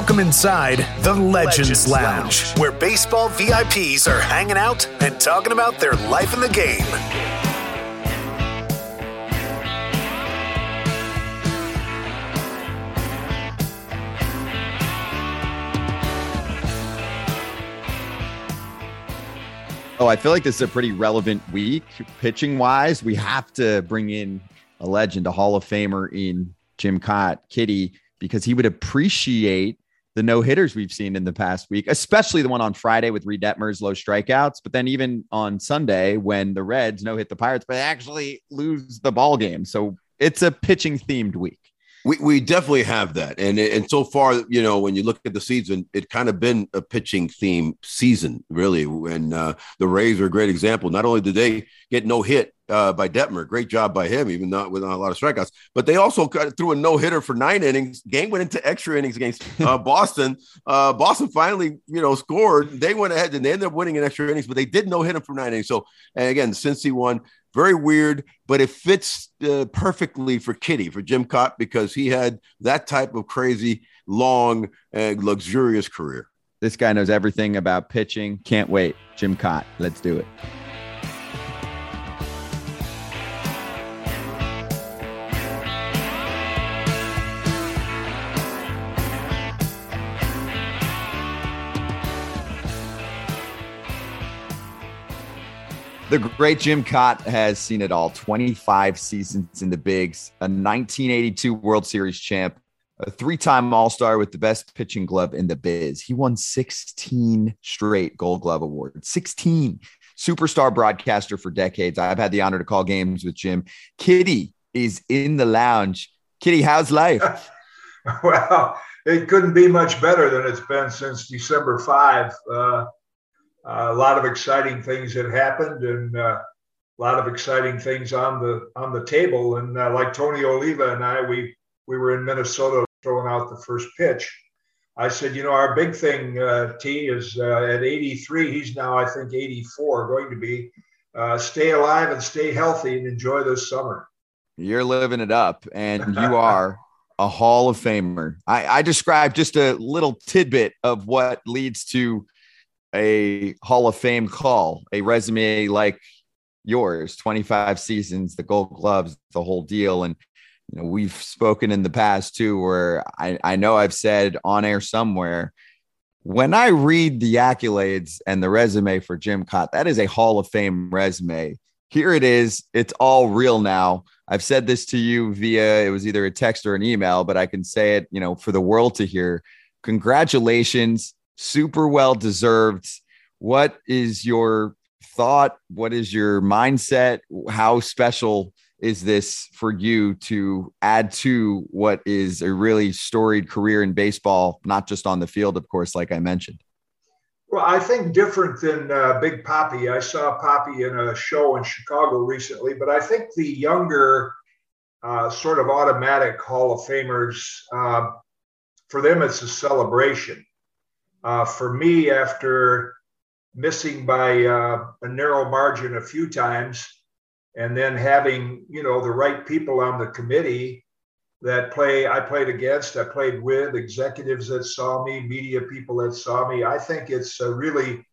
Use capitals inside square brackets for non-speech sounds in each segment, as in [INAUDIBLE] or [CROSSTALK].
Welcome inside the Legends, Lounge, where baseball VIPs are hanging out and talking about their life in the game. Oh, I feel like this is a pretty relevant week pitching wise. We have to bring in a legend, a Hall of Famer in Jim Kaat, Kitty, because he would appreciate the no hitters we've seen in the past week, especially the one on Friday with Reid Detmers low strikeouts. But then even on Sunday when the Reds no hit the Pirates, but actually lose the ball game. So it's a pitching themed week. We, we definitely have that, and and so far, you know, when you look at the season, it kind of been a pitching theme season, really. When uh, the Rays are a great example. Not only did they get no hit uh, by Detmer, great job by him, even not with a lot of strikeouts, but they also cut through a no hitter for nine innings. Game went into extra innings against [LAUGHS] uh, Boston. Uh, Boston finally, you know, scored. They went ahead and they ended up winning in extra innings, but they did no hit him for nine innings. So, and again, since he won, very weird, but it fits uh, perfectly for Kitty, for Jim Kaat, because he had that type of crazy, long, and luxurious career. This guy knows everything about pitching. Can't wait. Jim Kaat. Let's do it. The great Jim Kaat has seen it all 25 seasons in the bigs, a 1982 World Series champ, a three time All Star with the best pitching glove in the biz. He won 16 straight Gold Glove Awards, 16. Superstar broadcaster for decades. I've had the honor to call games with Jim. Kitty is in the lounge. Kitty, how's life? [LAUGHS] well, it couldn't be much better than it's been since December 5. Uh, uh, a lot of exciting things had happened and uh, a lot of exciting things on the on the table. And uh, like Tony Oliva and I, we we were in Minnesota throwing out the first pitch. I said, you know, our big thing, uh, T, is uh, at 83. He's now, I think, 84, going to be. Uh, stay alive and stay healthy and enjoy this summer. You're living it up, and you [LAUGHS] are a Hall of Famer. I, I described just a little tidbit of what leads to a Hall of Fame call, a resume like yours, 25 seasons, the gold gloves, the whole deal. And you know, we've spoken in the past too, where I, I know I've said on air somewhere, when I read the accolades and the resume for Jim Kaat, that is a Hall of Fame resume. Here it is. It's all real now. I've said this to you via it was either a text or an email, but I can say it, you know, for the world to hear. Congratulations super well deserved. What is your thought? What is your mindset? How special is this for you to add to what is a really storied career in baseball, not just on the field, of course, like I mentioned? Well, I think different than uh, Big Papi. I saw Poppy in a show in Chicago recently, but I think the younger, uh, sort of automatic Hall of Famers, uh, for them, it's a celebration. Uh, for me, after missing by uh, a narrow margin a few times, and then having you know the right people on the committee that play I played against, I played with executives that saw me, media people that saw me. I think it's really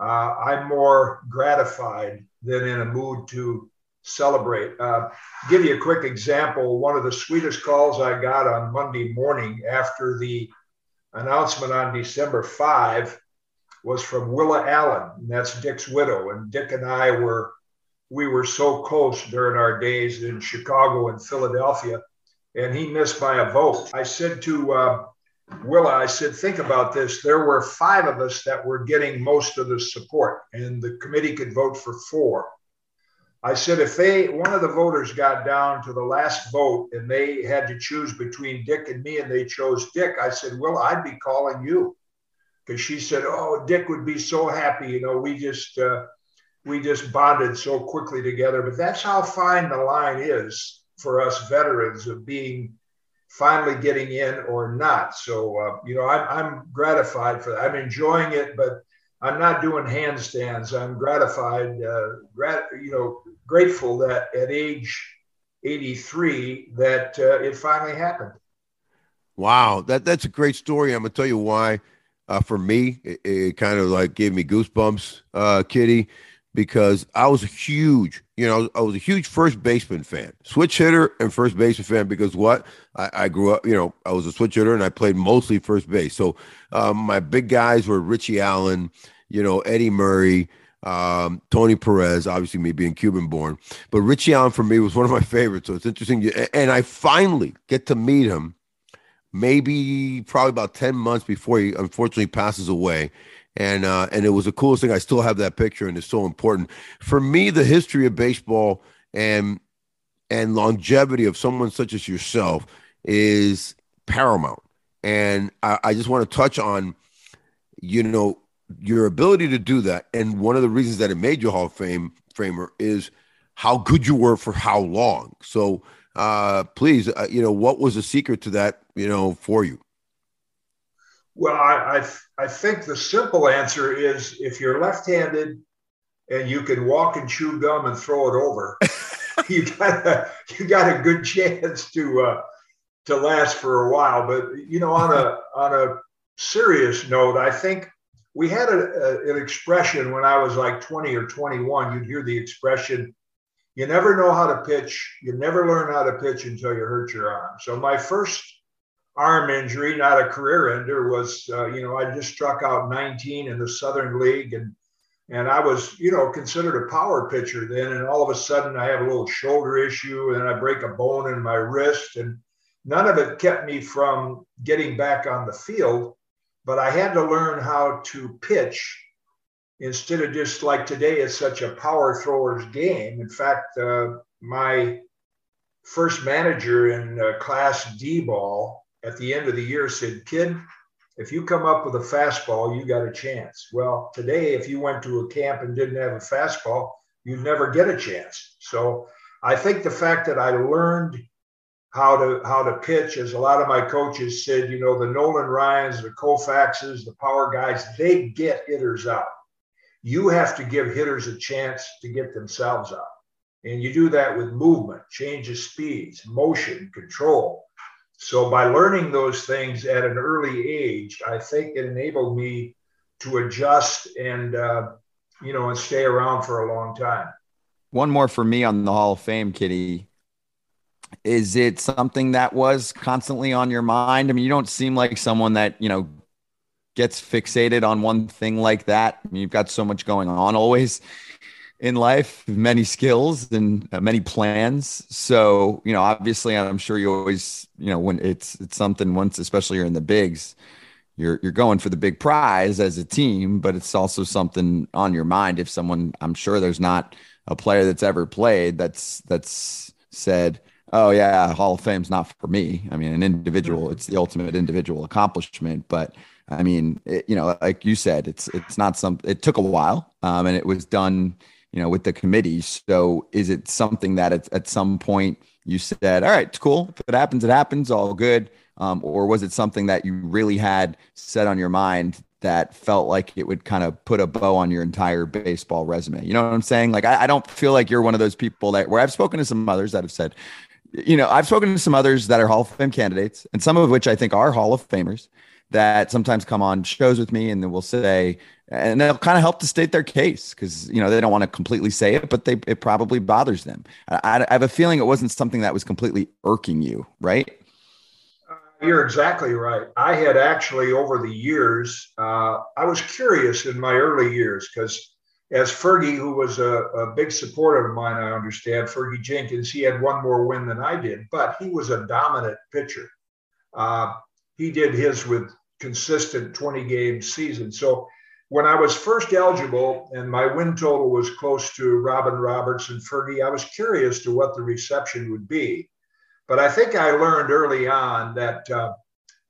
uh, I'm more gratified than in a mood to celebrate. Uh, give you a quick example. One of the sweetest calls I got on Monday morning after the announcement on December 5 was from Willa Allen, and that's Dick's widow. And Dick and I were we were so close during our days in Chicago and Philadelphia, and he missed by a vote. I said to uh, Willa, I said, think about this. There were five of us that were getting most of the support, and the committee could vote for four. I said if they one of the voters got down to the last vote and they had to choose between Dick and me and they chose Dick, I said, "Well, I'd be calling you." Because she said, "Oh, Dick would be so happy. You know, we just uh, we just bonded so quickly together." But that's how fine the line is for us veterans of being finally getting in or not. So uh, you know, I'm, I'm gratified for that. I'm enjoying it, but I'm not doing handstands. I'm gratified, uh, grat, you know, grateful that at age 83 that uh, it finally happened. Wow, that that's a great story. I'm gonna tell you why. Uh, for me, it, it, kind of like gave me goosebumps, uh, Kitty, because I was a huge, you know, I was a huge first baseman fan, switch hitter and first baseman fan. Because what I, I grew up, you know, I was a switch hitter and I played mostly first base. So um, my big guys were Richie Allen, you know, Eddie Murray, um, Tony Perez, obviously me being Cuban born, but Richie Allen for me was one of my favorites. So it's interesting. And I finally get to meet him maybe probably about 10 months before he unfortunately passes away. And uh, and it was the coolest thing. I still have that picture, and it's so important for me. The history of baseball and and longevity of someone such as yourself is paramount. And I, I just want to touch on, you know, your ability to do that. And one of the reasons that it made you Hall of Fame framer is how good you were for how long. So uh, please, uh, you know, what was the secret to that, you know, for you? Well, I, I, I think the simple answer is if you're left-handed and you can walk and chew gum and throw it over, [LAUGHS] you got a, you got a good chance to uh, to last for a while. But you know, on a on a serious note, I think we had a, a, an expression when I was like 20 or 21. You'd hear the expression, you never know how to pitch. You never learn how to pitch until you hurt your arm. So my first arm injury, not a career ender, was uh, you know I just struck out 19 in the Southern League, and and I was you know considered a power pitcher then, and all of a sudden I have a little shoulder issue, and I break a bone in my wrist, and none of it kept me from getting back on the field, but I had to learn how to pitch instead of just like today, it's such a power throwers game. In fact, uh, my first manager in uh, Class D ball at the end of the year said, Kid, if you come up with a fastball, you got a chance. Well, today, if you went to a camp and didn't have a fastball, you'd never get a chance. So I think the fact that I learned how to how to pitch, as a lot of my coaches said, you know, the Nolan Ryans, the Koufaxes, the power guys, they get hitters out you have to give hitters a chance to get themselves out. And you do that with movement, change of speeds, motion, control. So by learning those things at an early age, I think it enabled me to adjust and uh, you know and stay around for a long time. One more for me on the Hall of Fame, Kitty. Is it something that was constantly on your mind? I mean, you don't seem like someone that you know gets fixated on one thing like that. I mean, you've got so much going on always in life, many skills and uh, many plans. So, you know, obviously, I'm sure you always, you know, when it's it's something once, especially you're in the bigs, you're you're going for the big prize as a team, but it's also something on your mind. If someone, I'm sure there's not a player that's ever played that's that's said, "Oh yeah, Hall of Fame's not for me." I mean, an individual, it's the ultimate individual accomplishment, but I mean, it, you know, like you said, it's it's not some. It took a while, um, and it was done, you know, with the committee. So, is it something that at, at some point you said, "All right, it's cool. If it happens, it happens. All good," um, or was it something that you really had set on your mind that felt like it would kind of put a bow on your entire baseball resume? You know what I'm saying? Like, I, I don't feel like you're one of those people that where I've spoken to some others that have said, you know, I've spoken to some others that are Hall of Fame candidates, and some of which I think are Hall of Famers that sometimes come on shows with me and they will say, and they'll kind of help to state their case because you know they don't want to completely say it, but they it probably bothers them. I, I have a feeling it wasn't something that was completely irking you, right? Uh, you're exactly right. I had actually over the years, uh, I was curious in my early years because as Fergie, who was a, a, big supporter of mine, I understand, Fergie Jenkins, he had one more win than I did, but he was a dominant pitcher. Uh, he did his with consistent 20 game season. So when I was first eligible and my win total was close to Robin Roberts and Fergie, I was curious to what the reception would be. But I think I learned early on that uh,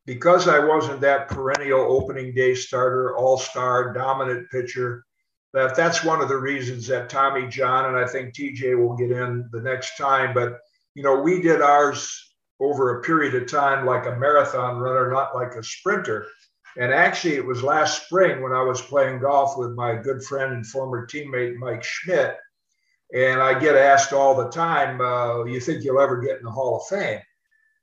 because I wasn't that perennial opening day starter, all star, dominant pitcher, that that's one of the reasons that Tommy John and I think TJ will get in the next time. But, you know, we did ours over a period of time like a marathon runner, not like a sprinter. And actually, it was last spring when I was playing golf with my good friend and former teammate Mike Schmidt. And I get asked all the time, uh, "You think you'll ever get in the Hall of Fame?"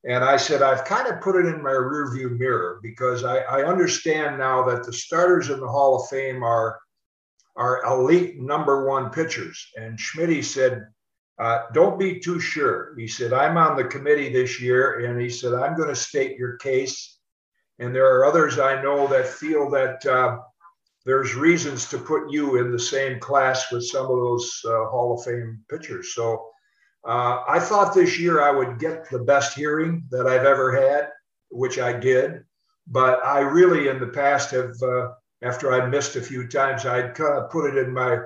And I said, I've kind of put it in my rearview mirror because I, I understand now that the starters in the Hall of Fame are, are elite number one pitchers. And Schmidt said, uh, don't be too sure. He said, I'm on the committee this year. And he said, I'm going to state your case. And there are others I know that feel that uh, there's reasons to put you in the same class with some of those uh, Hall of Fame pitchers. So uh, I thought this year I would get the best hearing that I've ever had, which I did. But I really, in the past, have, uh, after I missed a few times, I'd kind of put it in my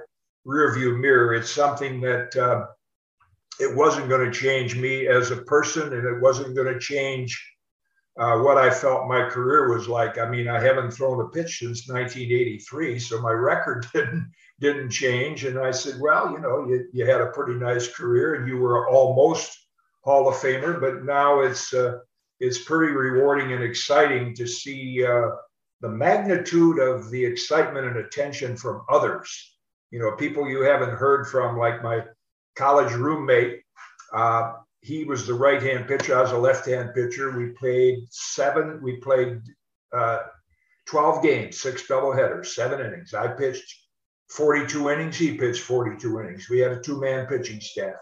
rearview mirror. It's something that uh, it wasn't going to change me as a person, and it wasn't going to change uh, what I felt my career was like. I mean, I haven't thrown a pitch since 1983, so my record [LAUGHS] didn't didn't change. And I said, well, you know, you, you had a pretty nice career, and you were almost Hall of Famer, but now it's uh, it's pretty rewarding and exciting to see uh, the magnitude of the excitement and attention from others. You know, people you haven't heard from, like my college roommate. Uh, he was the right hand pitcher. I was a left hand pitcher. We played seven, we played uh, 12 games, six double headers, seven innings. I pitched 42 innings. He pitched 42 innings. We had a two man pitching staff.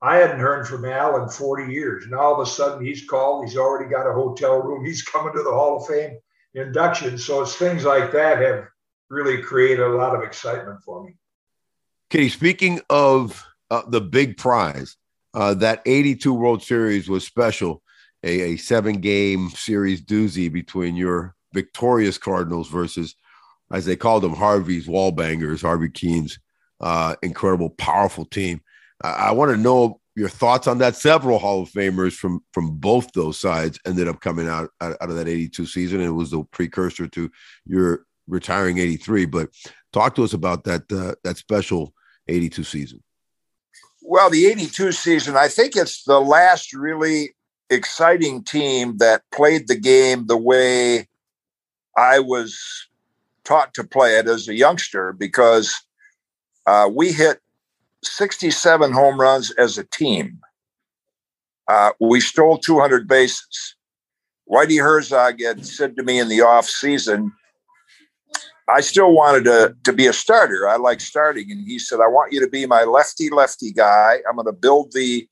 I hadn't heard from Al in 40 years. And all of a sudden he's called. He's already got a hotel room. He's coming to the Hall of Fame induction. So it's things like that have really created a lot of excitement for me. Okay, speaking of uh, the big prize, uh, that 82 World Series was special, a, a seven game series doozy between your victorious Cardinals versus, as they called them, Harvey's Wallbangers, Harvey Kuenn's uh, incredible, powerful team. I, I want to know your thoughts on that. Several Hall of Famers from from both those sides ended up coming out out, out of that 82 season. And it was the precursor to your retiring 83. But talk to us about that uh, that special 82 season. Well, the 82 season, I think it's the last really exciting team that played the game the way I was taught to play it as a youngster because uh, we hit 67 home runs as a team. Uh, we stole 200 bases. Whitey Herzog had said to me in the off season, I still wanted to, to be a starter. I like starting. And he said, I want you to be my lefty lefty guy. I'm going to build the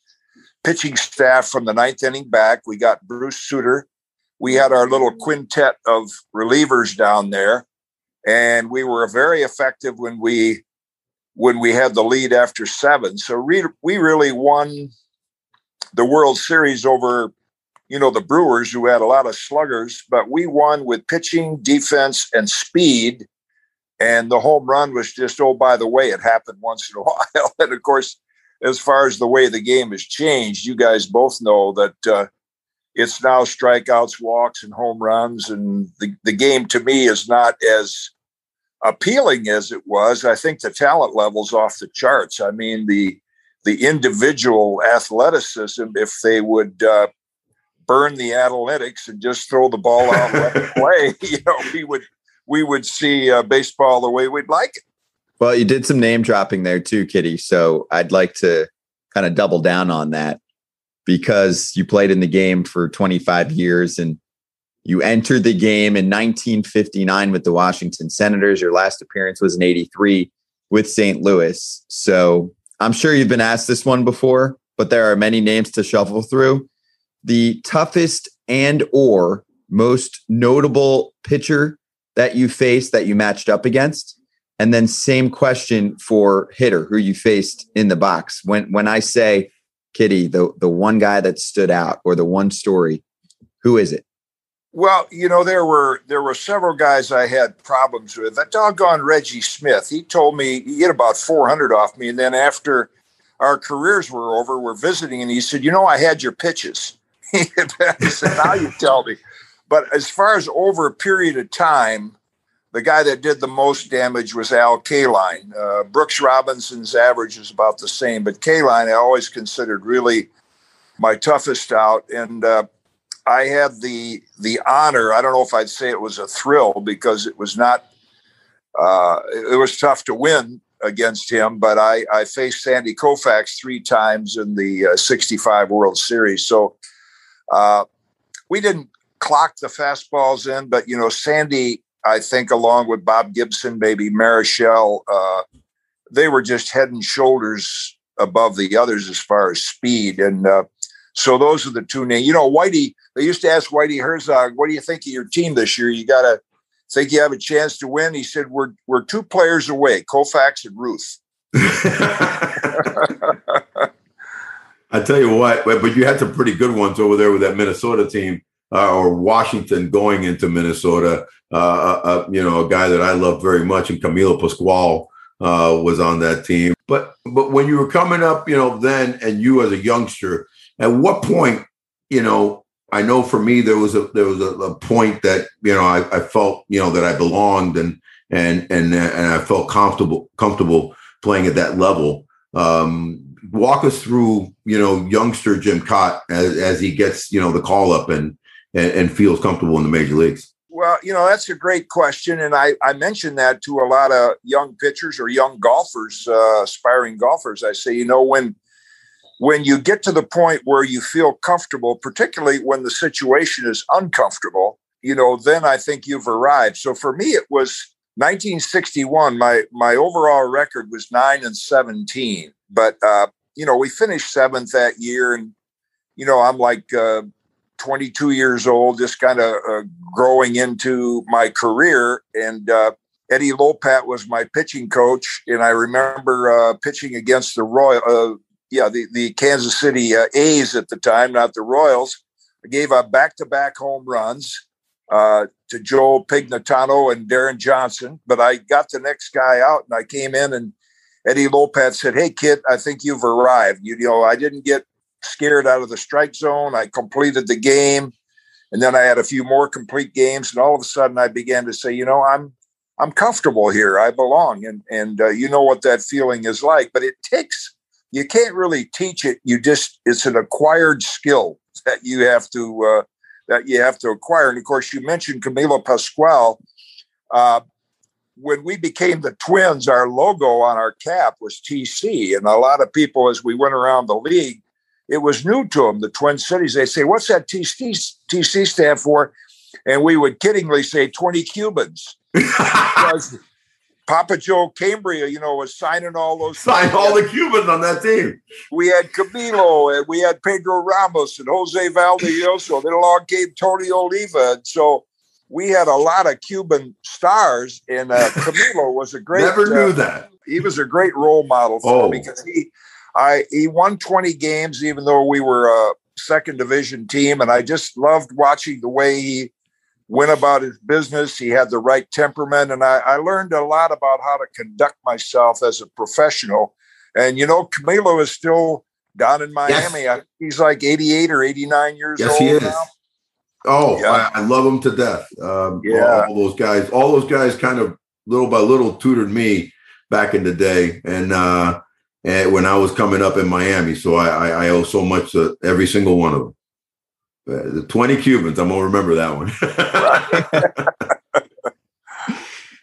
pitching staff from the ninth inning back. We got Bruce Sutter. We had our little quintet of relievers down there. And we were very effective when we when we had the lead after seven. So we, we really won the World Series over you know, the Brewers, who had a lot of sluggers, but we won with pitching, defense, and speed. And the home run was just, oh, by the way, it happened once in a [LAUGHS] while. and of course, as far as the way the game has changed, you guys both know that uh, it's now strikeouts, walks, and home runs. And the, the game to me is not as appealing as it was. I think the talent level's off the charts. I mean, the the individual athleticism, if they would uh, burn the analytics and just throw the ball out and [LAUGHS] play, [LAUGHS] you know, we would we would see uh, baseball the way we'd like it. Well, you did some name dropping there too, Kitty. So I'd like to kind of double down on that because you played in the game for 25 years and you entered the game in 1959 with the Washington Senators. Your last appearance was in 83 with St. Louis. So I'm sure you've been asked this one before, but there are many names to shuffle through the toughest and or most notable pitcher that you faced that you matched up against? And then same question for hitter who you faced in the box. When when i say kitty the the one guy that stood out or the one story who is it? Well you know there were there were several guys i had problems with. That doggone reggie smith he told me he hit about 400 off me and then after our careers were over we're visiting and he said you know i had your pitches [LAUGHS] now you tell me. But as far as over a period of time, the guy that did the most damage was Al Kaline. Uh, Brooks Robinson's average is about the same, but Kaline I always considered really my toughest out. And uh, I had the the honor. I don't know if I'd say it was a thrill because it was not. Uh, it was tough to win against him, but I, I faced Sandy Koufax three times in the uh, '65 World Series. So Uh, we didn't clock the fastballs in, but you know, Sandy, I think, along with Bob Gibson, maybe Marichal, uh, they were just head and shoulders above the others as far as speed. And uh, so those are the two names. You know, Whitey. They used to ask Whitey Herzog, "What do you think of your team this year? You got to think you have a chance to win." He said, "We're we're two players away, Koufax and Ruth." [LAUGHS] [LAUGHS] I tell you what, but you had some pretty good ones over there with that Minnesota team uh, or Washington going into Minnesota. Uh, uh, uh, you know, a guy that I love very much, and Camilo Pascual uh, was on that team. But but when you were coming up, you know, then and you as a youngster, at what point, you know, I know for me there was a there was a, a point that you know I, I, felt you know that I belonged and and and and I felt comfortable comfortable playing at that level. Um, walk us through, you know, youngster Jim Kaat as, as he gets, you know, the call up and, and, and feels comfortable in the major leagues? Well, you know, that's a great question. And I, I mentioned that to a lot of young pitchers or young golfers, uh, aspiring golfers. I say, you know, when when you get to the point where you feel comfortable, particularly when the situation is uncomfortable, you know, then I think you've arrived. So for me, it was 1961. My my overall record was nine and 17 but uh, you know, we finished seventh that year, and you know, I'm like uh, 22 years old, just kind of uh, growing into my career. And uh, Eddie Lopat was my pitching coach, and I remember uh, pitching against the Royal, uh, yeah, the the Kansas City A's at the time, not the Royals. I gave up back-to-back home runs. Uh, to Joe Pignatano and Deron Johnson. But I got the next guy out and I came in and Eddie Lopat said, Hey, kid, I think you've arrived. You, you know, I didn't get scared out of the strike zone. I completed the game. And then I had a few more complete games. And all of a sudden I began to say, you know, I'm, I'm comfortable here. I belong. And, and uh, you know what that feeling is like, but it takes, you can't really teach it. You just, it's an acquired skill that you have to, uh, that you have to acquire. And of course, you mentioned Camilo Pascual. Uh, when we became the twins, our logo on our cap was TC. And a lot of people, as we went around the league, it was new to them, the Twin Cities. They say, What's that TC, TC stand for? And we would kiddingly say 20 Cubans. because Papa Joe Cambria, you know, was signing all those. [LAUGHS] Sign all the Cubans on that team. We had Camilo and we had Pedro Ramos and Jose Valdivielso. Then along came Tony Oliva. And so we had a lot of Cuban stars, and uh, [LAUGHS] Camilo was a great. Never knew uh, that. He was a great role model for oh. me because he, I he won twenty games, even though we were a second division team, and I just loved watching the way he went about his business. He had the right temperament, and I, I learned a lot about how to conduct myself as a professional. And you know, Camilo is still down in Miami. Yes. he's like 88 or 89 years yes, old now. Oh, yeah. I, I, love them to death. Um, yeah, all those guys, all those guys, kind of little by little tutored me back in the day, and uh, and when I was coming up in Miami, so I, I, I owe so much to every single one of them. Uh, the twenty Cubans, I'm gonna remember that one. [LAUGHS]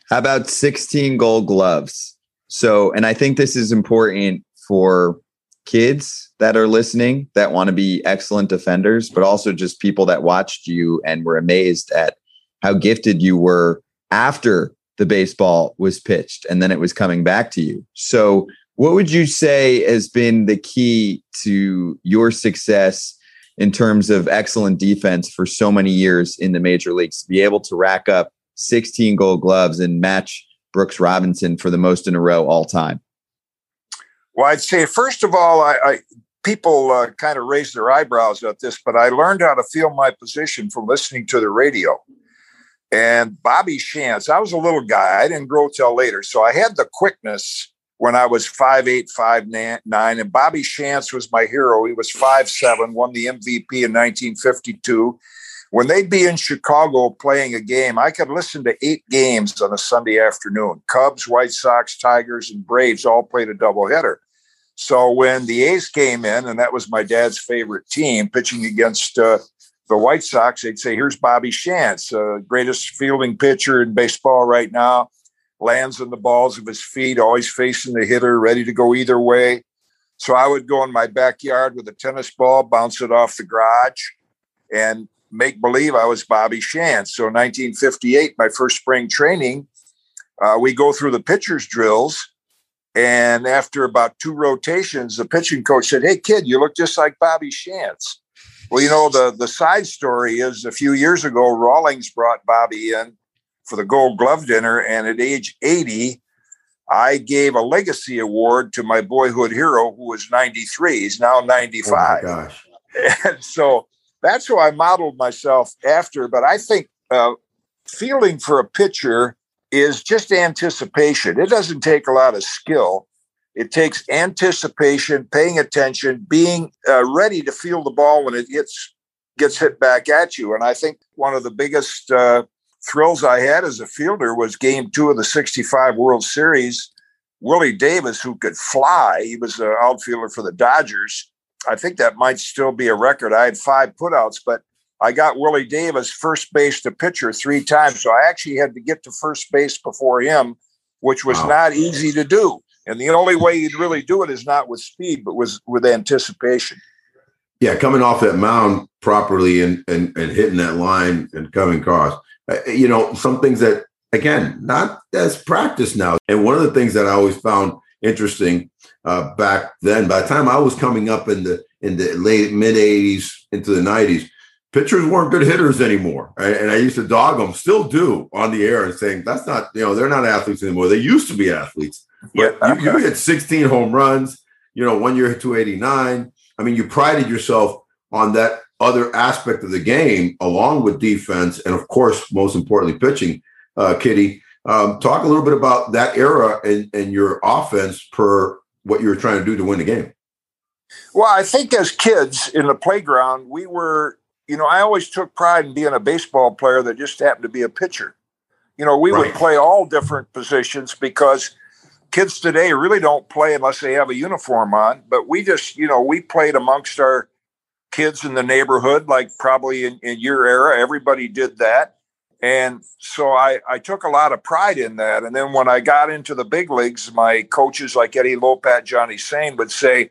How about sixteen Gold Gloves? So, and I think this is important for kids that are listening that want to be excellent defenders, but also just people that watched you and were amazed at how gifted you were after the baseball was pitched and then it was coming back to you. So, what would you say has been the key to your success in terms of excellent defense for so many years in the major leagues to be able to rack up 16 gold gloves and match Brooks Robinson for the most in a row all time? Well, I'd say first of all, I, I people uh, kind of raise their eyebrows at this, but I learned how to feel my position from listening to the radio. And Bobby Shantz, I was a little guy. I didn't grow till later, so I had the quickness when I was five eight, five nine, and Bobby Shantz was my hero. He was five seven, won the MVP in 1952. When they'd be in Chicago playing a game, I could listen to eight games on a Sunday afternoon. Cubs, White Sox, Tigers, and Braves all played a doubleheader. So when the A's came in, and that was my dad's favorite team, pitching against uh, the White Sox, they'd say, "Here's Bobby Shantz, uh, greatest fielding pitcher in baseball right now. Lands on the balls of his feet, always facing the hitter, ready to go either way." So I would go in my backyard with a tennis ball, bounce it off the garage, and make believe I was Bobby Shantz. So 1958, my first spring training, uh, we go through the pitcher's drills. And after about two rotations, the pitching coach said, Hey, kid, you look just like Bobby Shantz. Well, you know, the, the side story is a few years ago, Rawlings brought Bobby in for the Gold Glove dinner. And at age 80, I gave a legacy award to my boyhood hero who was 93. He's now 95. Oh gosh. [LAUGHS] And so that's who I modeled myself after. But I think uh, fielding for a pitcher is just anticipation. It doesn't take a lot of skill. It takes anticipation, paying attention, being uh, ready to field the ball when it gets gets hit back at you. And I think one of the biggest uh, thrills I had as a fielder was Game Two of the '65 World Series. Willie Davis, who could fly, he was an outfielder for the Dodgers. I think that might still be a record. I had five putouts, but I got Willie Davis first base to pitcher three times. So I actually had to get to first base before him, which was wow. not easy to do. And the only way you'd really do it is not with speed, but was with anticipation. Yeah, coming off that mound properly and and, and hitting that line and coming across. Uh, you know, some things that again not as practice now. And one of the things that I always found interesting uh, back then, by the time I was coming up in the in the late mid '80s into the '90s, pitchers weren't good hitters anymore. And I used to dog them, still do on the air and saying that's not, you know, they're not athletes anymore. They used to be athletes. But yeah. you, you hit 16 home runs, you know, one year hit 289. I mean, you prided yourself on that other aspect of the game, along with defense, and of course, most importantly, pitching. Uh, Kitty, um, talk a little bit about that era and, and your offense per what you were trying to do to win the game. Well, I think as kids in the playground, we were you know, I always took pride in being a baseball player that just happened to be a pitcher. You know, we right. would play all different positions because kids today really don't play unless they have a uniform on. But we just, you know, we played amongst our kids in the neighborhood, like probably in, in your era, everybody did that. And so I, I took a lot of pride in that. And then when I got into the big leagues, my coaches like Eddie Lopat, Johnny Sain would say,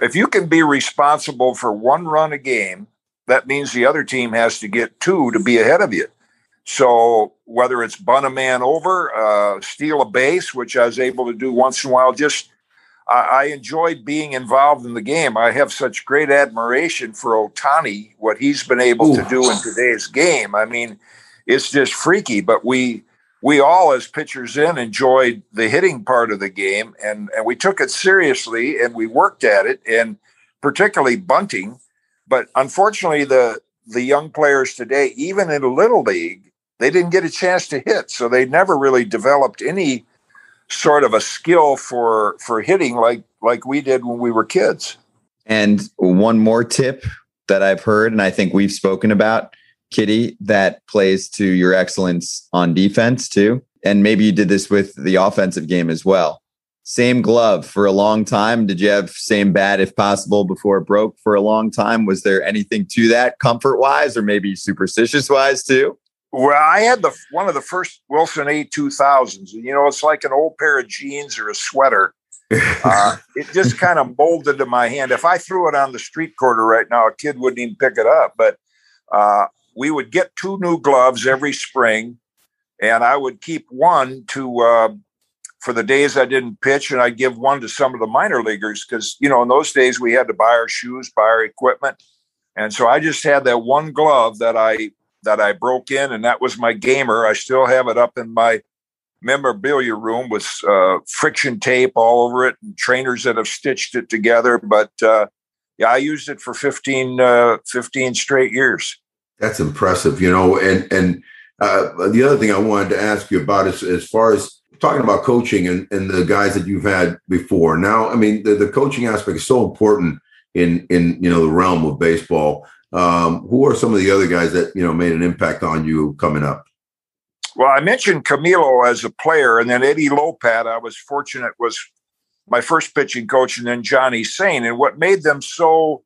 if you can be responsible for one run a game that means the other team has to get two to be ahead of you. So whether it's bunt a man over, uh, steal a base, which I was able to do once in a while, just I, I enjoyed being involved in the game. I have such great admiration for Ohtani, what he's been able Ooh. to do in today's game. I mean, it's just freaky. But we we all, as pitchers in, enjoyed the hitting part of the game, and and we took it seriously and we worked at it, and particularly bunting but unfortunately, the the young players today, even in a little league, they didn't get a chance to hit, so they never really developed any sort of a skill for for hitting like like we did when we were kids. And one more tip that I've heard, and I think we've spoken about, Kitty, that plays to your excellence on defense too. And maybe you did this with the offensive game as well same glove for a long time? Did you have same bat if possible before it broke for a long time? Was there anything to that comfort wise or maybe superstitious wise too? Well, I had the one of the first Wilson A two thousands, and you know it's like an old pair of jeans or a sweater. [LAUGHS] Uh, it just kind of molded to my hand. If I threw it on the street corner right now, a kid wouldn't even pick it up. But uh, we would get two new gloves every spring, and I would keep one to uh, for the days I didn't pitch, and I'd give one to some of the minor leaguers because you know in those days we had to buy our shoes, buy our equipment, and so I just had that one glove that I that I broke in, and that was my gamer. I still have it up in my memorabilia room with uh, friction tape all over it and trainers that have stitched it together. But uh, yeah, I used it for 15, uh, 15 straight years. That's impressive, you know. And and uh, the other thing I wanted to ask you about is as far as talking about coaching and, and the guys that you've had before. Now, I mean, the, the coaching aspect is so important in in you know the realm of baseball. Um, who are some of the other guys that you know made an impact on you coming up? Well, I mentioned Camilo as a player, and then Eddie Lopat. I was fortunate was my first pitching coach, and then Johnny Sain. And what made them so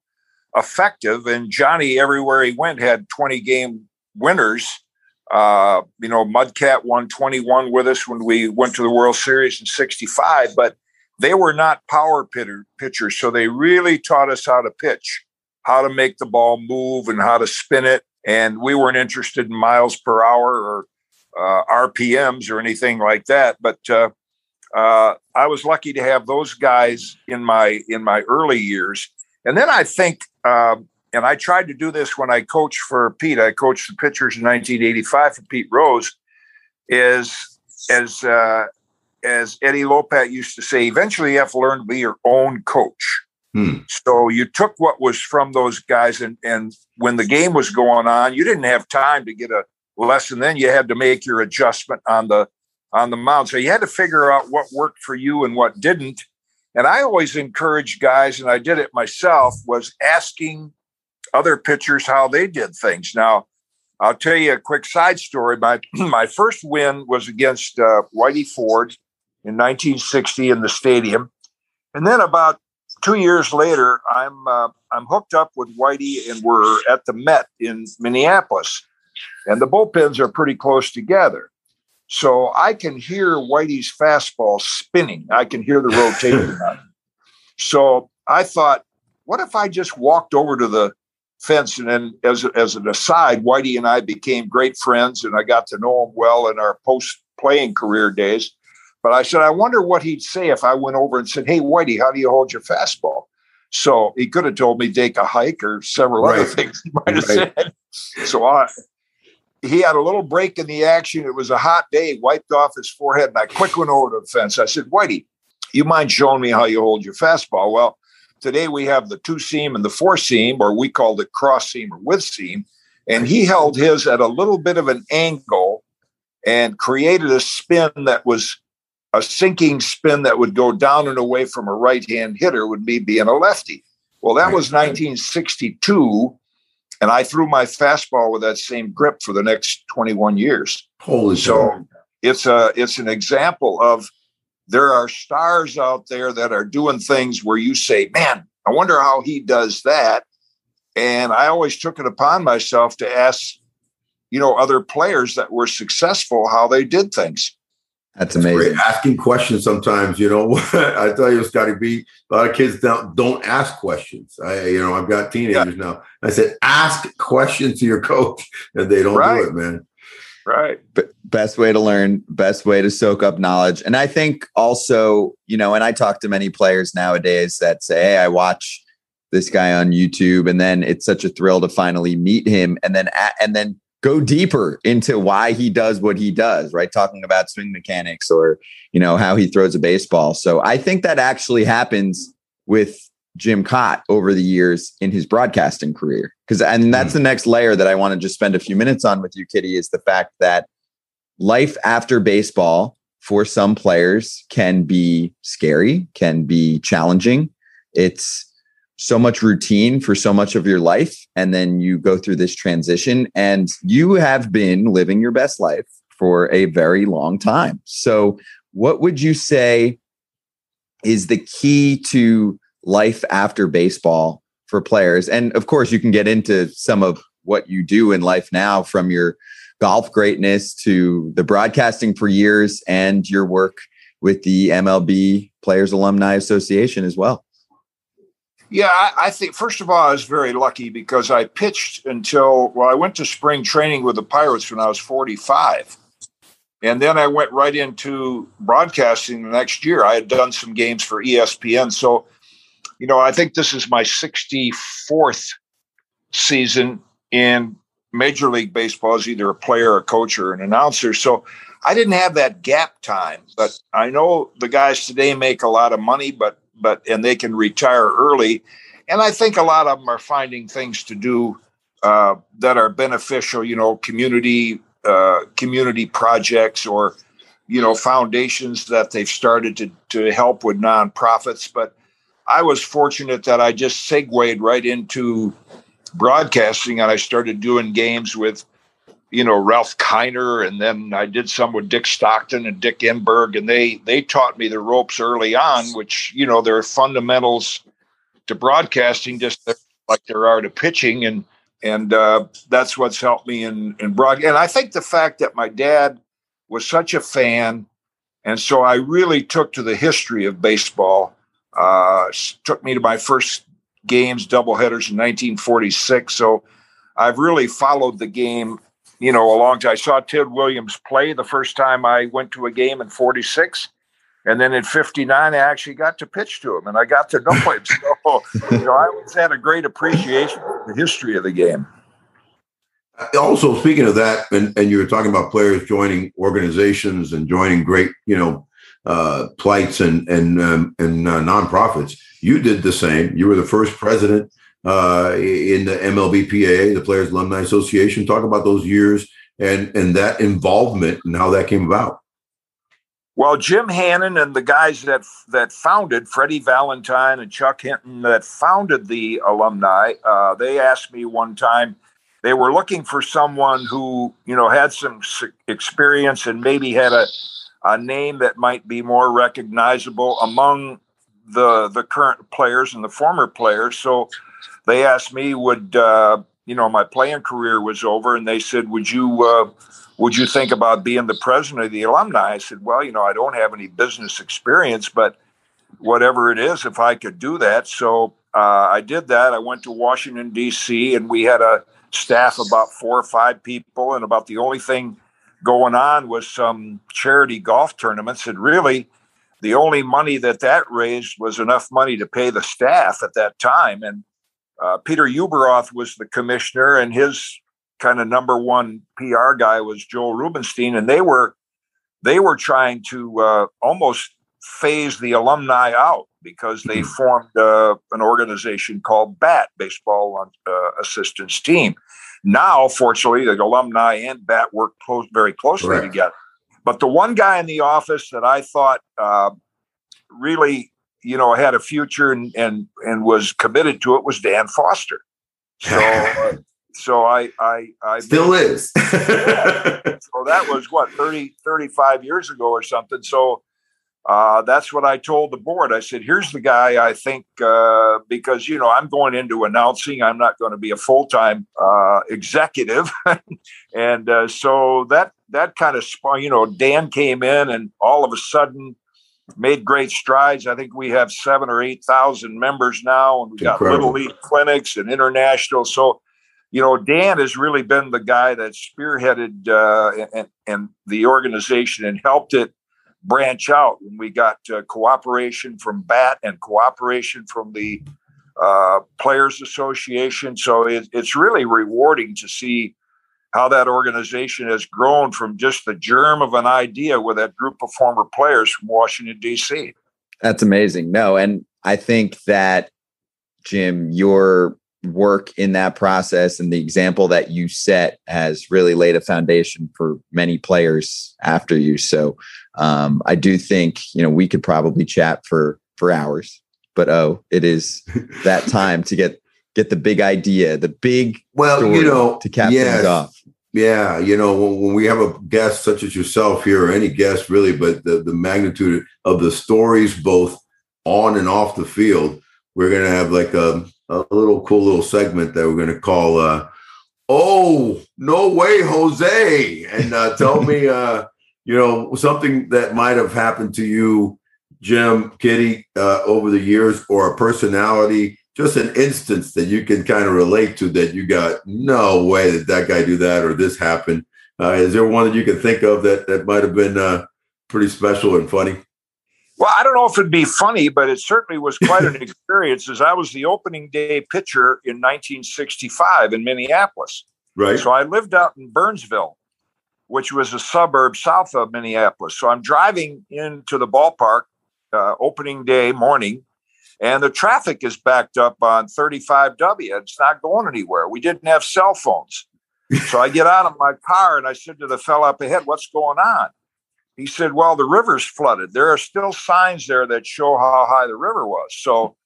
effective, and Johnny everywhere he went had twenty game winners uh, you know, Mudcat won 21 with us when we went to the World Series in 65, but they were not power pitter, pitchers. So they really taught us how to pitch. how to make the ball move and how to spin it. And we weren't interested in miles per hour or uh, RPMs or anything like that. But uh, uh, I was lucky to have those guys in my in my early years. And then I think, um, and I tried to do this when I coached for Pete. I coached the pitchers in 1985 for Pete Rose. Is as uh, as Eddie Lopat used to say, eventually you have to learn to be your own coach. Hmm. So you took what was from those guys, and and when the game was going on, you didn't have time to get a lesson. Then you had to make your adjustment on the on the mound. So you had to figure out what worked for you and what didn't. And I always encourage guys, and I did it myself, was asking other pitchers how they did things. Now, I'll tell you a quick side story. My [CLEARS THROAT] my first win was against uh, Whitey Ford in 1960 in the stadium, and then about two years later, I'm uh, I'm hooked up with Whitey, and we're at the Met in Minneapolis, and the bullpens are pretty close together. So I can hear Whitey's fastball spinning. I can hear the rotation. [LAUGHS] so I thought, what if I just walked over to the fence and then as, as an aside, Whitey and I became great friends and I got to know him well in our post playing career days. But I said, I wonder what he'd say if I went over and said, Hey, Whitey, how do you hold your fastball? So he could have told me take a hike or several right. other things he might have right. said. So I, he had a little break in the action. It was a hot day, wiped off his forehead, and I quick went over to the fence. I said, Whitey, you mind showing me how you hold your fastball? Well, today we have the two seam and the four seam, or we call it cross seam or with seam. And he held his at a little bit of an angle and created a spin that was a sinking spin that would go down and away from a right hand hitter, would be being a lefty. Well, that was 1962 and I threw my fastball with that same grip for the next 21 years. Holy so it's a it's an example of there are stars out there that are doing things where you say, "Man, I wonder how he does that." And I always took it upon myself to ask, you know, other players that were successful how they did things. That's amazing. Asking questions sometimes, you know. [LAUGHS] I tell you, Scotty B. A lot of kids don't don't ask questions. I, you know, I've got teenagers yeah. now. I said, ask questions to your coach, and they don't right. do it, man. Right. Best way to learn, best way to soak up knowledge, and I think also, you know, and I talk to many players nowadays that say, "Hey, I watch." this guy on YouTube and then it's such a thrill to finally meet him and then and then go deeper into why he does what he does, right? Talking about swing mechanics or, you know, how he throws a baseball. So I think that actually happens with Jim Kaat over the years in his broadcasting career. Because, and that's mm. the next layer that I want to just spend a few minutes on with you, Kitty, is the fact that life after baseball for some players can be scary, can be challenging. It's, so much routine for so much of your life and then you go through this transition and you have been living your best life for a very long time so what would you say is the key to life after baseball for players and of course you can get into some of what you do in life now from your golf greatness to the broadcasting for years and your work with the MLB Players Alumni Association as well yeah, I, I, think first of all, I was very lucky because I pitched until well, I went to spring training with the Pirates when I was 45. And then I went right into broadcasting the next year. I had done some games for ESPN. So, you know, I think this is my 64th season in Major League Baseball as either a player, a coach, or an announcer. So I didn't have that gap time. But I know the guys today make a lot of money, but but and they can retire early. And I think a lot of them are finding things to do uh, that are beneficial. You know, community uh, community projects or you know foundations that they've started to to help with nonprofits. But I was fortunate that I just segued right into broadcasting and I started doing games with you know Ralph Kiner, and then I did some with Dick Stockton and Dick Enberg, and they they taught me the ropes early on, which you know there are fundamentals to broadcasting, just like there are to pitching, and and uh, that's what's helped me in in broad. And I think the fact that my dad was such a fan, and so I really took to the history of baseball. Uh, took me to my first games, doubleheaders in 1946. So I've really followed the game, you know, a long time. I saw Ted Williams play the first time I went to a game in 46. And then in 59, I actually got to pitch to him and I got to know him. So, you know, I always had a great appreciation for the history of the game. Also, speaking of that, and, and you were talking about players joining organizations and joining great, you know, uh, plights and and um, and uh, nonprofits. You did the same. You were the first president uh, in the MLBPA, the Players Alumni Association. Talk about those years and and that involvement and how that came about. Well, Jim Hannan and the guys that that founded Freddie Valentine and Chuck Hinton that founded the alumni, uh, they asked me one time. They were looking for someone who you know had some experience and maybe had a a name that might be more recognizable among the the current players and the former players. So they asked me, would uh, you know my playing career was over, and they said, would you uh, would you think about being the president of the alumni? I said, well, you know, I don't have any business experience, but whatever it is, if I could do that. So uh, I did that. I went to Washington, D.C., and we had a staff about four or five people, and about the only thing going on was some charity golf tournaments. And really, the only money that that raised was enough money to pay the staff at that time. And uh, Peter Ueberroth was the commissioner, and his kind of number one PR guy was Joel Rubinstein, and they were they were trying to uh, almost phase the alumni out because they mm-hmm. formed uh, an organization called BAT, Baseball uh, Assistance Team. Now, fortunately, the alumni and BAT work close, very closely Correct. together. But the one guy in the office that I thought uh, really, you know, had a future and, and and was committed to it was Dan Foster. So uh, [LAUGHS] so I, I, I still is. [LAUGHS] so that was what 30, 35 years ago or something. So uh, that's what I told the board. I said, here's the guy I think, uh, because, you know, I'm going into announcing, I'm not going to be a full time uh, executive. [LAUGHS] and uh, so that, that kind of spun, you know, Dan came in and all of a sudden, made great strides. I think we have seven or eight thousand members now, and we've got little league clinics and international. So you know, Dan has really been the guy that spearheaded uh, and, and, the organization and helped it branch out. When we got uh, cooperation from BAT and cooperation from the uh, Players Association, so it, it's really rewarding to see how that organization has grown from just the germ of an idea with that group of former players from Washington D.C. That's amazing. No, and I think that Jim, your work in that process and the example that you set has really laid a foundation for many players after you. So um, I do think you know we could probably chat for for hours, but oh, it is that [LAUGHS] time to get get the big idea, the big well, you know, to cap yes, things off. Yeah, you know, when, when, we have a guest such as yourself here, or any guest really, but the the magnitude of the stories both on and off the field, we're gonna have like a a little cool little segment that we're going to call uh, "Oh No Way, Jose," and uh, tell me, [LAUGHS] uh, you know, something that might have happened to you, Jim, Kitty, uh, over the years, or a personality, just an instance that you can kind of relate to that you got no way that that guy do that or this happened. Uh, is there one that you can think of that that might have been uh, pretty special and funny? Well, I don't know if it'd be funny, but it certainly was quite an [LAUGHS] experience as I was the opening day pitcher in 1965 in Minneapolis. Right. So I lived out in Burnsville, which was a suburb south of Minneapolis. So I'm driving into the ballpark uh, opening day morning, and the traffic is backed up on 35W. It's not going anywhere. We didn't have cell phones. So I get out of my car and I said to the fellow up ahead, What's going on? He said, Well, the river's flooded. There are still signs there that show how high the river was. So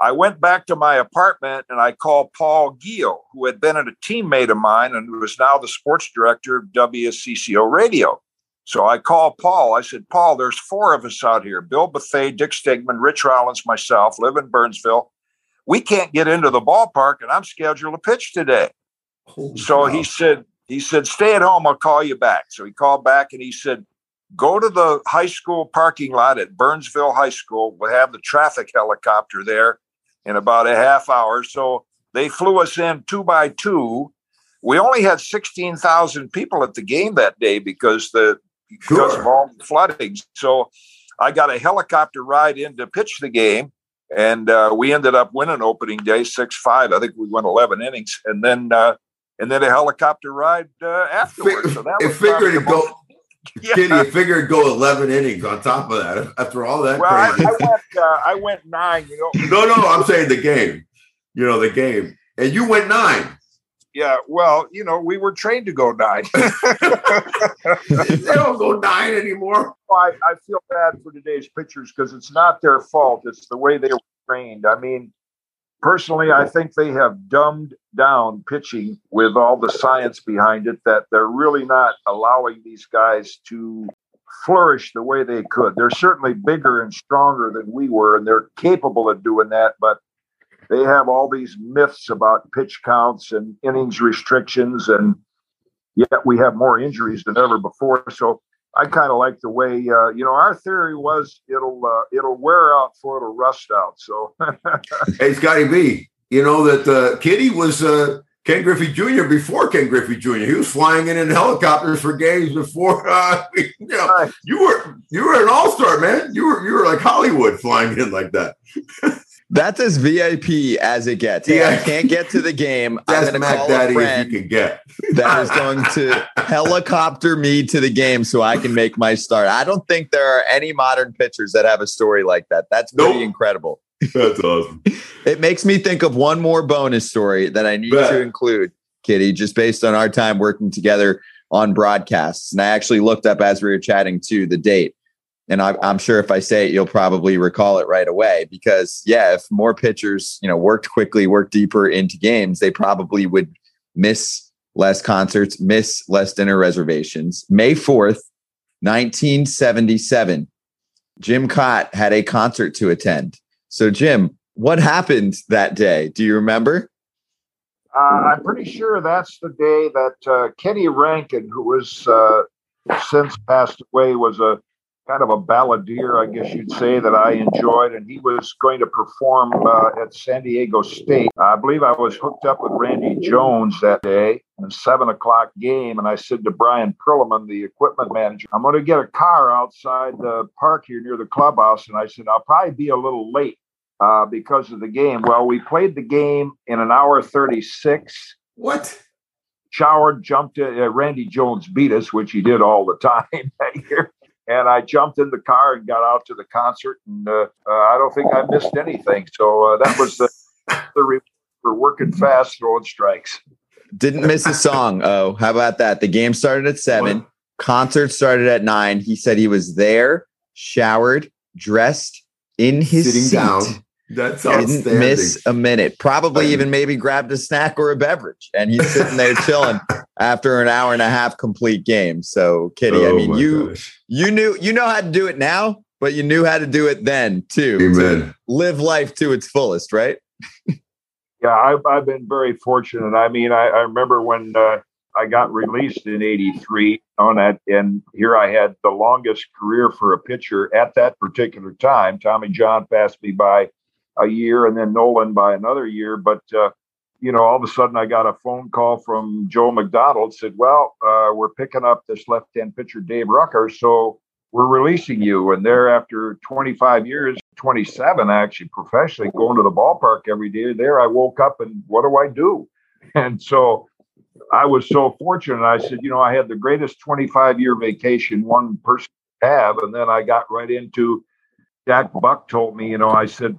I went back to my apartment and I called Paul Giel, who had been a teammate of mine and who is now the sports director of WCCO Radio. So I called Paul. I said, Paul, there's four of us out here Bill Bethea, Dick Stigman, Rich Rollins, myself, live in Burnsville. We can't get into the ballpark and I'm scheduled to pitch today. Holy so wow. he said, he said, stay at home. I'll call you back. So he called back and he said, go to the high school parking lot at Burnsville High School. We'll have the traffic helicopter there. in about a half hour. So they flew us in two by two. We only had 16,000 people at the game that day because the because Sure. of all the flooding. So I got a helicopter ride in to pitch the game, and uh, we ended up winning opening day six five. I think we went 11 innings, and then uh, and then a helicopter ride uh, afterwards. So that it figured to go, [LAUGHS] Yeah. Kitty. It figured go eleven innings on top of that. After all that Well, I. I went. Uh, I went nine. You know. [LAUGHS] no, no, I'm saying the game. You know the game, and you went nine. Yeah. Well, you know, we were trained to go nine. [LAUGHS] they don't go nine anymore. I, I feel bad for today's pitchers because it's not their fault. It's the way they were trained. I mean, personally, I think they have dumbed down pitching with all the science behind it that they're really not allowing these guys to flourish the way they could. They're certainly bigger and stronger than we were, and they're capable of doing that, but they have all these myths about pitch counts and innings restrictions, and yet we have more injuries than ever before. So I kind of like the way uh, you know our theory was it'll uh, it'll wear out before it'll rust out. So [LAUGHS] Hey, Scotty B. You know that uh, Kitty was uh, Ken Griffey Jr. before Ken Griffey Jr. He was flying in in helicopters for games before. [LAUGHS] Uh, you, know, Right. you were you were an all star man. You were you were like Hollywood flying in like that. [LAUGHS] That's as VIP as it gets. Hey, I can't get to the game. I'm That's going to Mac call Daddy a if friend you can get. that is going to [LAUGHS] helicopter me to the game so I can make my start. I don't think there are any modern pitchers that have a story like that. That's pretty incredible. That's awesome. [LAUGHS] It makes me think of one more bonus story that I need Bet. to include, Kitty, just based on our time working together on broadcasts. And I actually looked up as we were chatting to the date. And I, I'm sure if I say it, you'll probably recall it right away. Because yeah, if more pitchers, you know, worked quickly, worked deeper into games, they probably would miss less concerts, miss less dinner reservations. May 4th, 1977, Jim Kaat had a concert to attend. So, Jim, what happened that day? Do you remember? uh, I'm pretty sure that's the day that uh, Kenny Rankin, who was uh, since passed away, was a kind of a balladeer, I guess you'd say, that I enjoyed, and he was going to perform uh, at San Diego State. I believe I was hooked up with Randy Jones that day in a seven o'clock game, and I said to Brian Perlman, the equipment manager, I'm going to get a car outside the park here near the clubhouse, and I said I'll probably be a little late uh, because of the game. Well, we played the game in an hour 36. What? Showered, jumped. Uh, Randy Jones beat us, which he did all the [LAUGHS] time that year. And I jumped in the car and got out to the concert. And uh, uh, I don't think I missed anything. So uh, that was the, the re- for working fast, throwing strikes. Didn't miss a song. Oh, how about that? The game started at seven, concert started at nine. He said he was there, showered, dressed, in his Sitting seat. down. That's Didn't miss a minute. Probably Right. even maybe grabbed a snack or a beverage, and he's sitting there chilling [LAUGHS] after an hour and a half complete game. So, Kitty, I Oh mean, you gosh. you knew you know how to do it now, but you knew how to do it then too. to live life to its fullest, right? Yeah, I've, I've been very fortunate. I mean, I, I remember when uh, I got released in '83 on that, and here I had the longest career for a pitcher at that particular time. Tommy John passed me by a year, and then Nolan by another year. But uh, you know, all of a sudden, I got a phone call from Joe McDonald. Said, "Well, uh, we're picking up this left-hand pitcher, Dave Rucker, so we're releasing you." And there, after 25 years, 27 actually professionally going to the ballpark every day. There, I woke up and what do I do? [LAUGHS] And so I was so fortunate. I said, you know, I had the greatest 25 year vacation one person have. And then I got right into Jack Buck told me, you know, I said,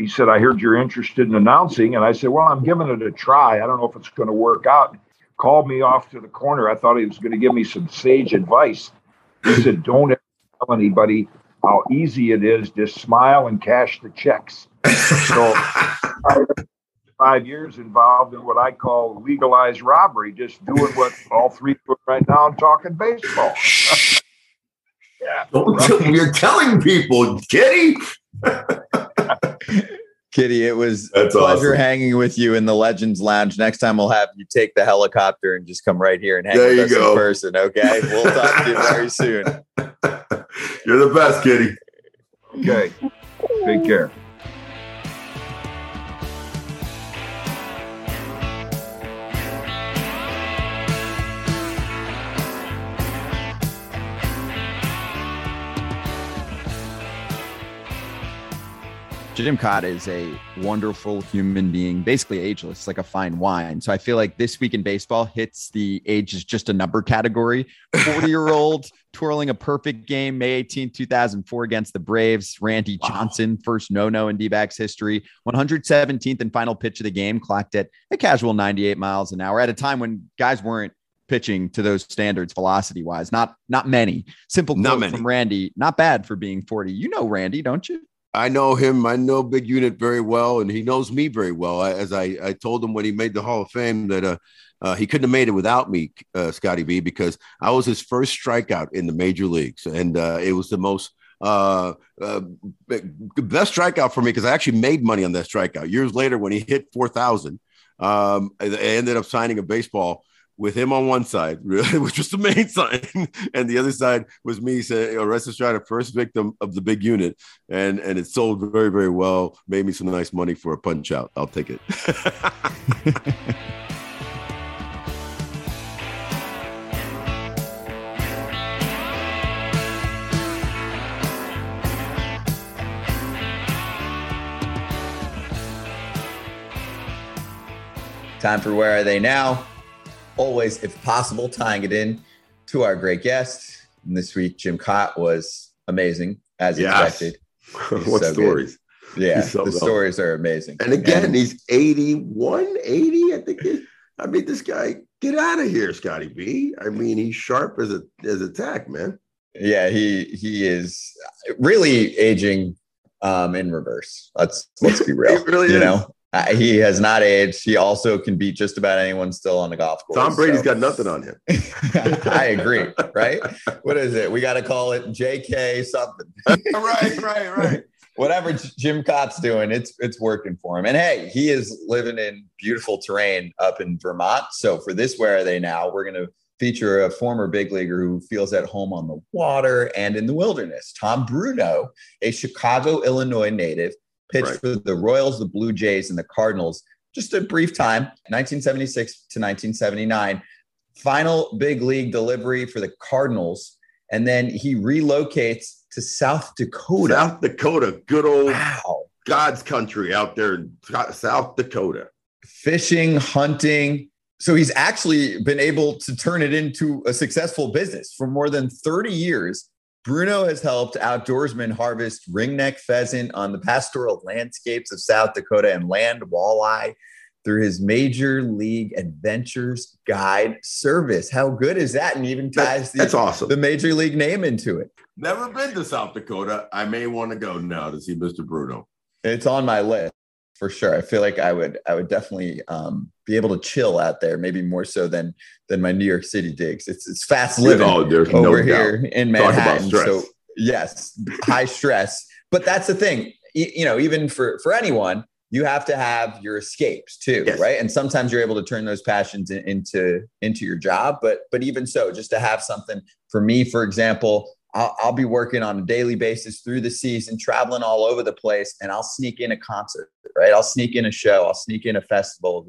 he said, I heard you're interested in announcing. And I said, well, I'm giving it a try. I don't know if it's going to work out. Called me off to the corner. I thought he was going to give me some sage advice. He said, don't tell anybody how easy it is. Just smile and cash the checks. So [LAUGHS] five years involved in what I call legalized robbery, just doing what all three do right now and talking baseball. Yeah. Don't You're telling people, Kitty. [LAUGHS] Kitty, it was That's a pleasure awesome. hanging with you in the Legends Lounge. Next time we'll have you take the helicopter and just come right here and hang There with you us go. in person. Okay. We'll talk to you very soon. [LAUGHS] You're the best, Kitty. Okay. Take care. Jim Kaat is a wonderful human being, basically ageless, like a fine wine. So I feel like this week in baseball hits the age is just a number category. 40 year old [LAUGHS] twirling a perfect game, May 18, 2004, against the Braves. Randy wow. Johnson, first no no in D backs history. 117th and final pitch of the game, clocked at a casual 98 miles an hour at a time when guys weren't pitching to those standards velocity wise. Not not many. Simple quote not many. from Randy. Not bad for being 40. You know Randy, don't you? I know him. I know Big Unit very well, and he knows me very well. I, as I, I told him when he made the Hall of Fame that uh, uh, he couldn't have made it without me, uh, Scotty B, because I was his first strikeout in the major leagues, and uh, it was the most uh, uh, best strikeout for me because I actually made money on that strikeout. Years later, when he hit four thousand, um, I ended up signing a baseball with him on one side, [LAUGHS] really, which was the main sign, [LAUGHS] and the other side was me saying, "Orestes Destrade, first victim of the big unit," and and it sold very very well, made me some nice money for a punch out. I'll take it. [LAUGHS] Time for where are they now? Always, if possible, tying it in to our great guest. And this week, Jim Kaat was amazing as yes. expected. [LAUGHS] what so stories? Good. Yeah, so the stories are amazing. And again, and, he's 81, 80. I think. I mean, this guy, get out of here, Scotty B. I mean, he's sharp as a as a tack, man. Yeah, he he is really aging um in reverse. Let's let's be [LAUGHS] real. really you is. know, uh, he has not aged. He also can beat just about anyone still on the golf course. Tom Brady's so. got nothing on him. [LAUGHS] I agree. Right? What is it? We got to call it JK something. [LAUGHS] [LAUGHS] right, right, right. Whatever Jim Kaat's doing, it's it's working for him. And hey, he is living in beautiful terrain up in Vermont. So for this, where are they now? We're going to feature a former big leaguer who feels at home on the water and in the wilderness. Tom Bruno, a Chicago, Illinois native pitched right. for the Royals, the Blue Jays, and the Cardinals. Just a brief time, 1976 to 1979. Final big league delivery for the Cardinals. And then he relocates to South Dakota. South Dakota, good old wow. God's country out there in South Dakota. Fishing, hunting. So he's actually been able to turn it into a successful business for more than 30 years. Bruno has helped outdoorsmen harvest ringneck pheasant on the pastoral landscapes of South Dakota and land walleye through his Major League Adventures Guide service. How good is that? And even ties that, that's the, awesome. the Major League name into it. Never been to South Dakota. I may want to go now to see Mr. Bruno. It's on my list for sure. I feel like I would I would definitely um, be able to chill out there, maybe more so than than my New York City digs. It's it's fast living oh, over no here doubt. in Manhattan. So yes, high stress. But that's the thing. You know, even for for anyone, you have to have your escapes too, yes. right? And sometimes you're able to turn those passions in, into into your job. But but even so, just to have something for me, for example, I'll, I'll, be working on a daily basis through the season, traveling all over the place, and I'll sneak in a concert, right? I'll sneak in a show, I'll sneak in a festival,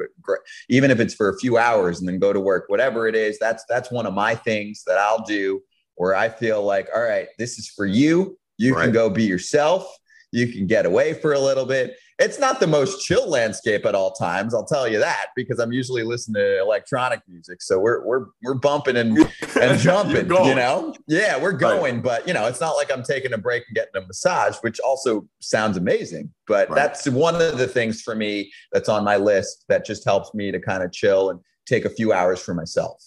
even if it's for a few hours, and then go to work. Whatever it is, that's that's one of my things that I'll do where I feel like, all right, this is for you. You right. can go be yourself. You can get away for a little bit. It's not the most chill landscape at all times, I'll tell you that, because I'm usually listening to electronic music. So we're we're we're bumping and [LAUGHS] and jumping, you know? Yeah, we're going, right. but you know, it's not like I'm taking a break and getting a massage, which also sounds amazing. But right. that's one of the things for me that's on my list that just helps me to kind of chill and take a few hours for myself.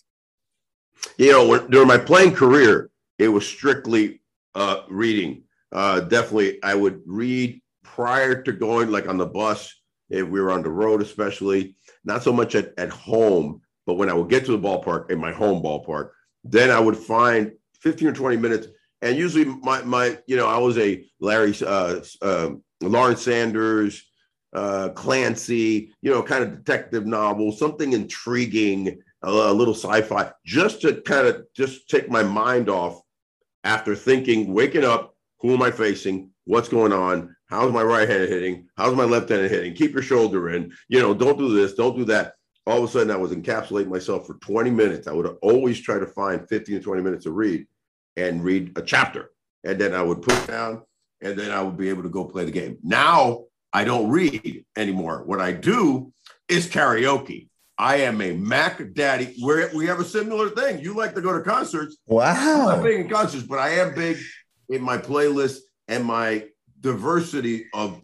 You know, when, during my playing career, it was strictly uh, reading uh, definitely I would read prior to going, like on the bus, if we were on the road, especially, not so much at, at home, but when I would get to the ballpark in my home ballpark, then I would find 15 or 20 minutes. And usually my, my you know, I was a Larry, uh, uh, Lawrence Sanders, uh, Clancy, you know, kind of detective novel, something intriguing, a, a little sci-fi, just to kind of just take my mind off after thinking, waking up, who am I facing? What's going on? How's my right hand hitting? How's my left hand hitting? Keep your shoulder in. You know, don't do this, don't do that. All of a sudden, I was encapsulating myself for 20 minutes. I would always try to find 15 to 20 minutes to read and read a chapter. And then I would put down and then I would be able to go play the game. Now I don't read anymore. What I do is karaoke. I am a Mac daddy. we we have a similar thing. You like to go to concerts. Wow. I'm not big in concerts, but I am big in my playlist and my diversity of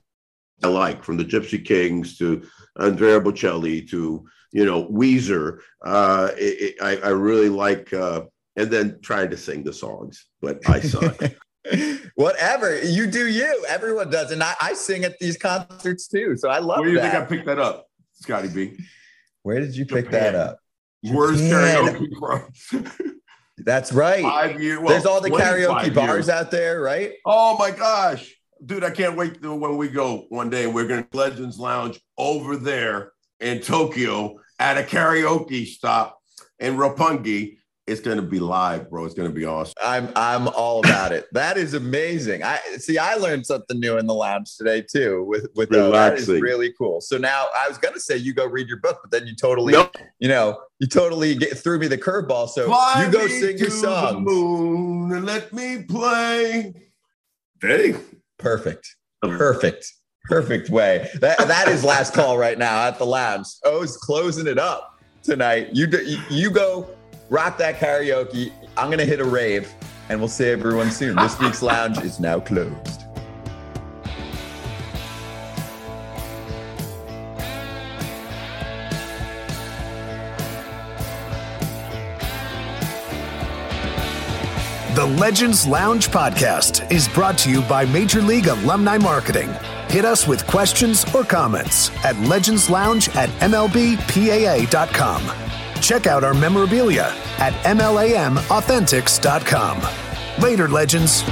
I like from the Gypsy Kings to Andrea Bocelli to you know Weezer. Uh, it, it, I, I really like, uh, and then trying to sing the songs, but I suck. [LAUGHS] Whatever you do, you everyone does, and I, I, sing at these concerts too. So I love. Where do you that. think I picked that up, Scotty B? Where did you pick that up? Where's karaoke from? [LAUGHS] That's right. Five. Well, There's all the karaoke bars years. out there, right? Oh my gosh, dude! I can't wait to when we go one day. We're going to Legends Lounge over there in Tokyo at a karaoke stop in Roppongi it's going to be live, bro. It's going to be awesome. I'm I'm all about it. That is amazing. I see. I learned something new in the lounge today too. With with uh, that is really cool. So now I was going to say you go read your book, but then you totally, nope. you know, you totally get, threw me the curveball. So Fly you go sing your song. moon and let me play. Hey, perfect, perfect, perfect way. That that is last call right now at the lounge. Oh, O's closing it up tonight. You you go rock that karaoke. I'm going to hit a rave and we'll see everyone soon. This [LAUGHS] week's lounge is now closed. The Legends Lounge podcast is brought to you by Major League Alumni Marketing. Hit us with questions or comments at legendslounge at mlbpaa.com. Check out our memorabilia at MLAMauthentics.com. Later, legends.